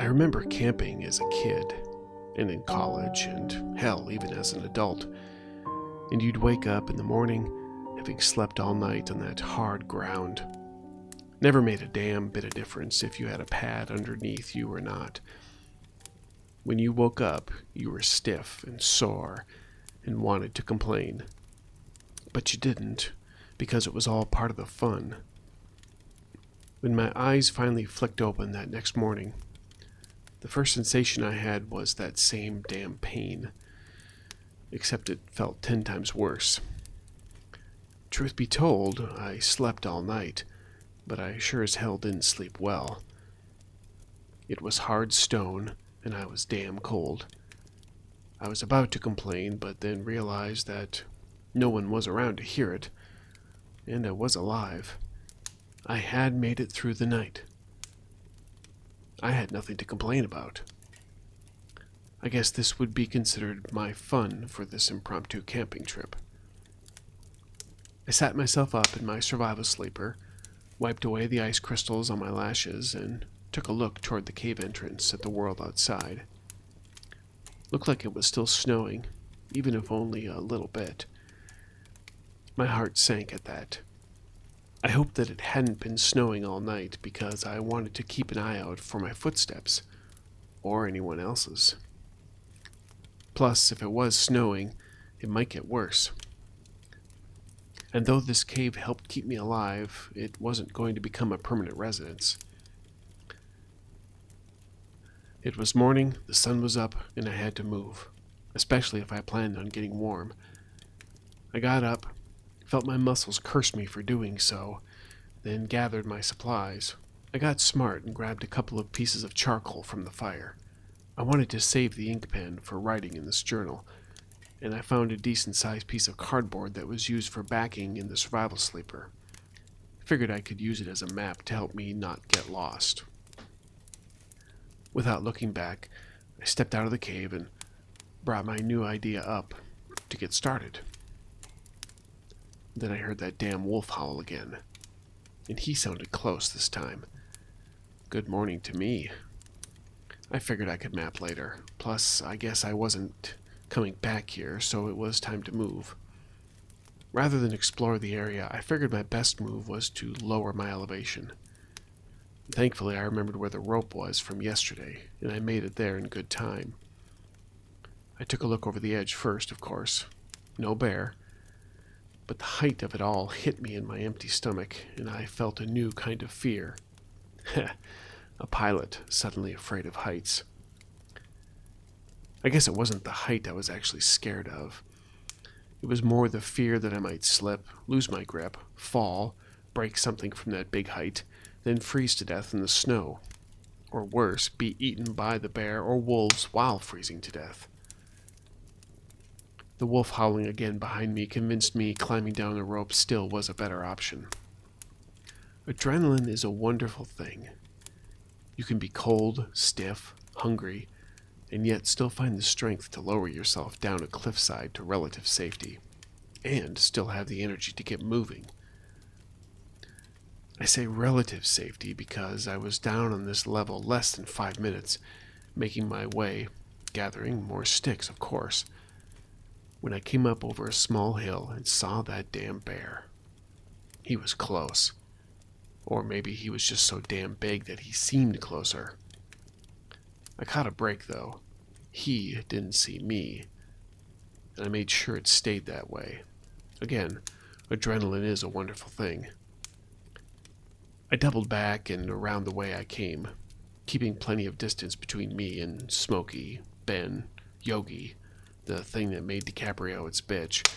I remember camping as a kid, and in college, and hell, even as an adult. And you'd wake up in the morning having slept all night on that hard ground. Never made a damn bit of difference if you had a pad underneath you or not. When you woke up, you were stiff and sore and wanted to complain. But you didn't, because it was all part of the fun. When my eyes finally flicked open that next morning, the first sensation I had was that same damn pain, except it felt ten times worse. Truth be told, I slept all night, but I sure as hell didn't sleep well. It was hard stone, and I was damn cold. I was about to complain, but then realized that no one was around to hear it, and I was alive. I had made it through the night. I had nothing to complain about. I guess this would be considered my fun for this impromptu camping trip. I sat myself up in my survival sleeper, wiped away the ice crystals on my lashes, and took a look toward the cave entrance at the world outside. Looked like it was still snowing, even if only a little bit. My heart sank at that. I hoped that it hadn't been snowing all night because I wanted to keep an eye out for my footsteps, or anyone else's. Plus, if it was snowing, it might get worse. And though this cave helped keep me alive, it wasn't going to become a permanent residence. It was morning, the sun was up, and I had to move, especially if I planned on getting warm. I got up, felt my muscles curse me for doing so, then gathered my supplies. I got smart and grabbed a couple of pieces of charcoal from the fire. I wanted to save the ink pen for writing in this journal, and I found a decent sized piece of cardboard that was used for backing in the survival sleeper. Figured I could use it as a map to help me not get lost. Without looking back, I stepped out of the cave and brought my new idea up to get started. Then I heard that damn wolf howl again, and he sounded close this time. Good morning to me. I figured I could map later. Plus, I guess I wasn't coming back here, so it was time to move. Rather than explore the area, I figured my best move was to lower my elevation. Thankfully, I remembered where the rope was from yesterday, and I made it there in good time. I took a look over the edge first, of course. No bear. But the height of it all hit me in my empty stomach, and I felt a new kind of fear. a pilot suddenly afraid of heights. I guess it wasn't the height I was actually scared of. It was more the fear that I might slip, lose my grip, fall, break something from that big height, then freeze to death in the snow. Or worse, be eaten by the bear or wolves while freezing to death. The wolf howling again behind me convinced me climbing down the rope still was a better option. Adrenaline is a wonderful thing. You can be cold, stiff, hungry, and yet still find the strength to lower yourself down a cliffside to relative safety, and still have the energy to get moving. I say relative safety because I was down on this level less than five minutes, making my way, gathering more sticks, of course, when I came up over a small hill and saw that damn bear. He was close. Or maybe he was just so damn big that he seemed closer. I caught a break, though. He didn't see me, and I made sure it stayed that way. Again, adrenaline is a wonderful thing. I doubled back and around the way I came, keeping plenty of distance between me and Smokey, Ben, Yogi, the thing that made DiCaprio its bitch.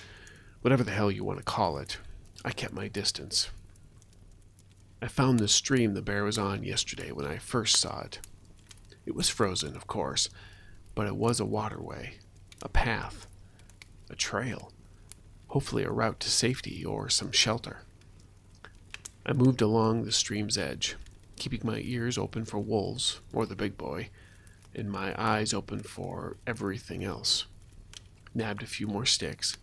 Whatever the hell you want to call it, I kept my distance. I found the stream the bear was on yesterday when I first saw it. It was frozen, of course, but it was a waterway, a path, a trail, hopefully a route to safety or some shelter. I moved along the stream's edge, keeping my ears open for wolves or the big boy, and my eyes open for everything else. Nabbed a few more sticks,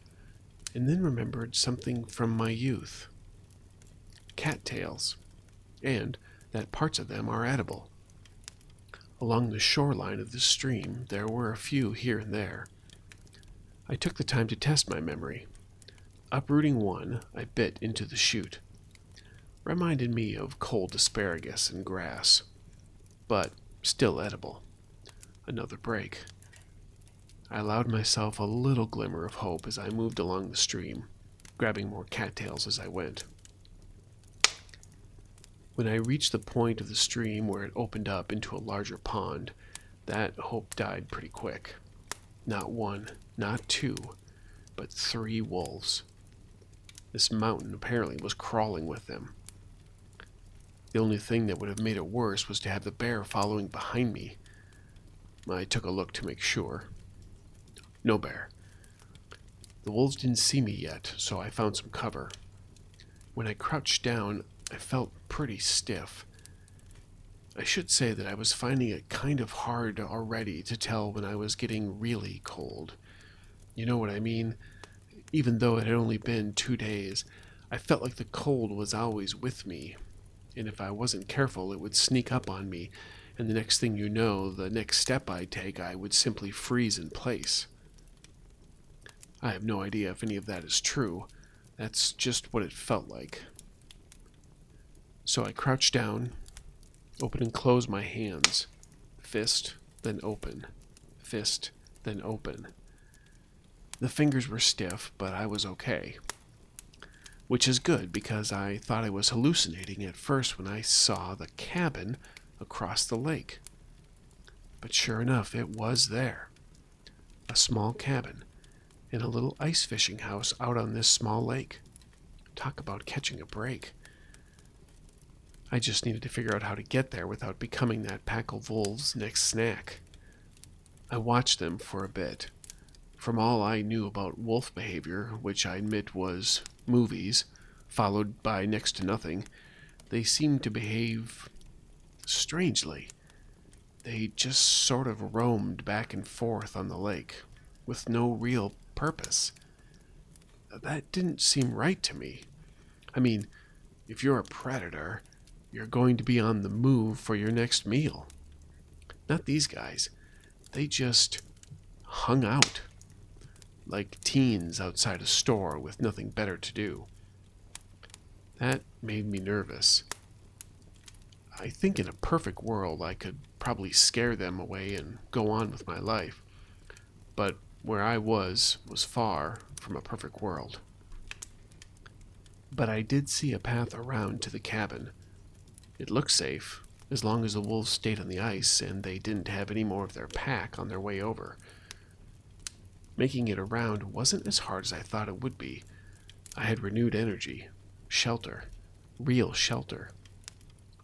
and then remembered something from my youth cattails, and that parts of them are edible. Along the shoreline of the stream, there were a few here and there. I took the time to test my memory. Uprooting one, I bit into the shoot. Reminded me of cold asparagus and grass, but still edible. Another break. I allowed myself a little glimmer of hope as I moved along the stream, grabbing more cattails as I went. When I reached the point of the stream where it opened up into a larger pond, that hope died pretty quick. Not one, not two, but three wolves. This mountain apparently was crawling with them. The only thing that would have made it worse was to have the bear following behind me. I took a look to make sure. No bear. The wolves didn't see me yet, so I found some cover. When I crouched down, I felt pretty stiff. I should say that I was finding it kind of hard already to tell when I was getting really cold. You know what I mean? Even though it had only been two days, I felt like the cold was always with me, and if I wasn't careful, it would sneak up on me, and the next thing you know, the next step I'd take, I would simply freeze in place. I have no idea if any of that is true. That's just what it felt like. So I crouched down, open and close my hands. Fist, then open. Fist, then open. The fingers were stiff, but I was okay. Which is good because I thought I was hallucinating at first when I saw the cabin across the lake. But sure enough, it was there. A small cabin in a little ice fishing house out on this small lake. Talk about catching a break. I just needed to figure out how to get there without becoming that pack of wolves' next snack. I watched them for a bit. From all I knew about wolf behavior, which I admit was movies, followed by next to nothing, they seemed to behave strangely. They just sort of roamed back and forth on the lake, with no real purpose. That didn't seem right to me. I mean, if you're a predator, you're going to be on the move for your next meal. Not these guys. They just hung out. Like teens outside a store with nothing better to do. That made me nervous. I think in a perfect world I could probably scare them away and go on with my life. But where I was was far from a perfect world. But I did see a path around to the cabin, it looked safe, as long as the wolves stayed on the ice and they didn't have any more of their pack on their way over. Making it around wasn't as hard as I thought it would be. I had renewed energy, shelter, real shelter.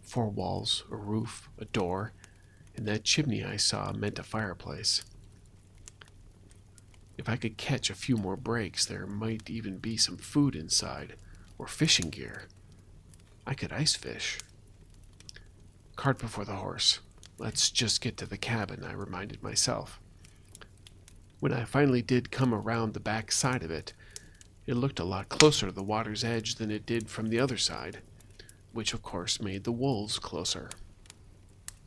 Four walls, a roof, a door, and that chimney I saw meant a fireplace. If I could catch a few more breaks, there might even be some food inside, or fishing gear. I could ice fish. Cart before the horse. Let's just get to the cabin, I reminded myself. When I finally did come around the back side of it, it looked a lot closer to the water's edge than it did from the other side, which of course made the wolves closer.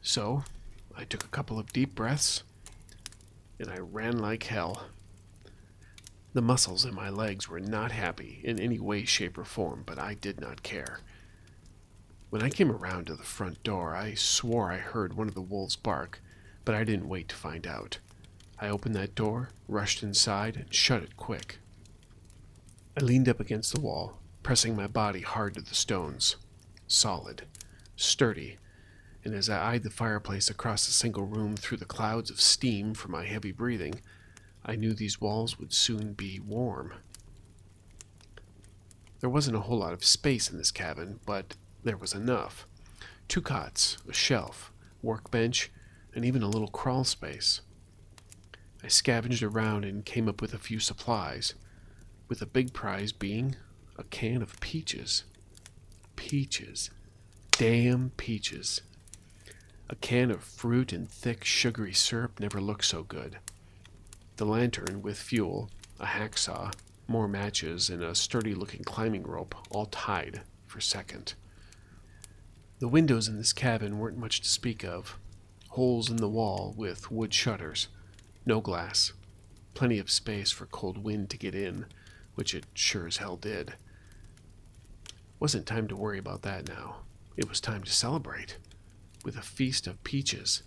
So, I took a couple of deep breaths, and I ran like hell. The muscles in my legs were not happy in any way, shape, or form, but I did not care. When I came around to the front door, I swore I heard one of the wolves bark, but I didn't wait to find out. I opened that door, rushed inside, and shut it quick. I leaned up against the wall, pressing my body hard to the stones. Solid, sturdy, and as I eyed the fireplace across the single room through the clouds of steam from my heavy breathing, I knew these walls would soon be warm. There wasn't a whole lot of space in this cabin, but there was enough. Two cots, a shelf, workbench, and even a little crawl space. I scavenged around and came up with a few supplies, with the big prize being a can of peaches. Peaches. Damn peaches. A can of fruit and thick, sugary syrup never looked so good. The lantern with fuel, a hacksaw, more matches, and a sturdy looking climbing rope all tied for second. The windows in this cabin weren't much to speak of holes in the wall with wood shutters, no glass, plenty of space for cold wind to get in, which it sure as hell did. Wasn't time to worry about that now. It was time to celebrate with a feast of peaches.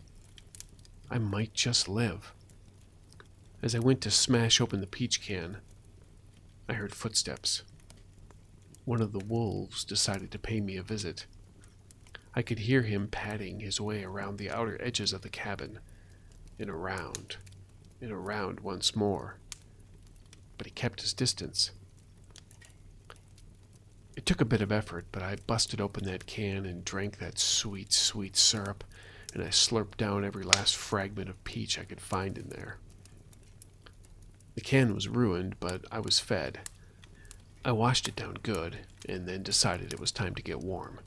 I might just live. As I went to smash open the peach can, I heard footsteps. One of the wolves decided to pay me a visit. I could hear him padding his way around the outer edges of the cabin, and around, and around once more. But he kept his distance. It took a bit of effort, but I busted open that can and drank that sweet, sweet syrup, and I slurped down every last fragment of peach I could find in there. The can was ruined, but I was fed. I washed it down good, and then decided it was time to get warm.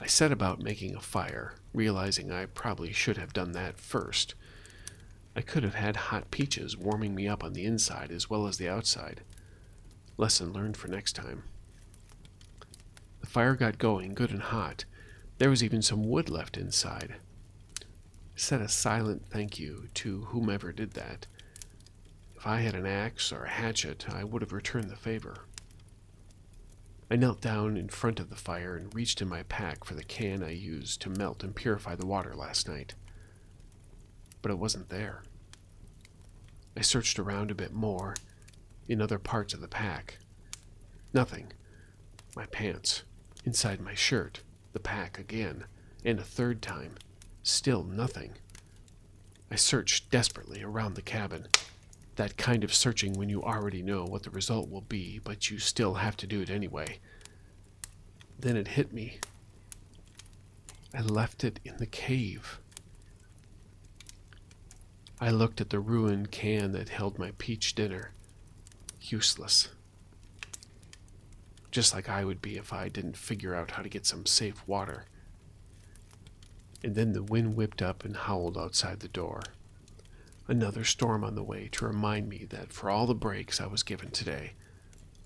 I set about making a fire, realizing I probably should have done that first. I could have had hot peaches warming me up on the inside as well as the outside. Lesson learned for next time. The fire got going good and hot. There was even some wood left inside. I said a silent thank you to whomever did that. If I had an axe or a hatchet, I would have returned the favor. I knelt down in front of the fire and reached in my pack for the can I used to melt and purify the water last night. But it wasn't there. I searched around a bit more, in other parts of the pack. Nothing. My pants, inside my shirt, the pack again, and a third time. Still nothing. I searched desperately around the cabin. That kind of searching when you already know what the result will be, but you still have to do it anyway. Then it hit me. I left it in the cave. I looked at the ruined can that held my peach dinner. Useless. Just like I would be if I didn't figure out how to get some safe water. And then the wind whipped up and howled outside the door. Another storm on the way to remind me that for all the breaks I was given today,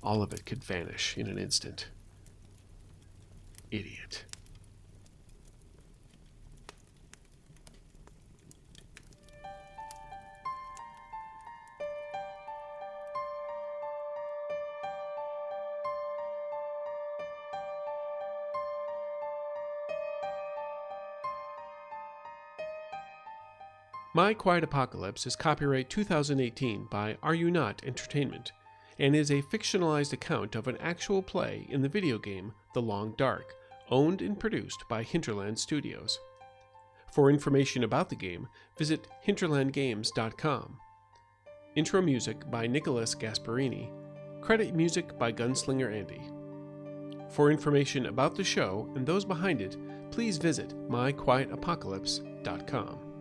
all of it could vanish in an instant. Idiot. My Quiet Apocalypse is copyright 2018 by Are You Not Entertainment and is a fictionalized account of an actual play in the video game The Long Dark, owned and produced by Hinterland Studios. For information about the game, visit hinterlandgames.com. Intro music by Nicholas Gasparini. Credit music by Gunslinger Andy. For information about the show and those behind it, please visit myquietapocalypse.com.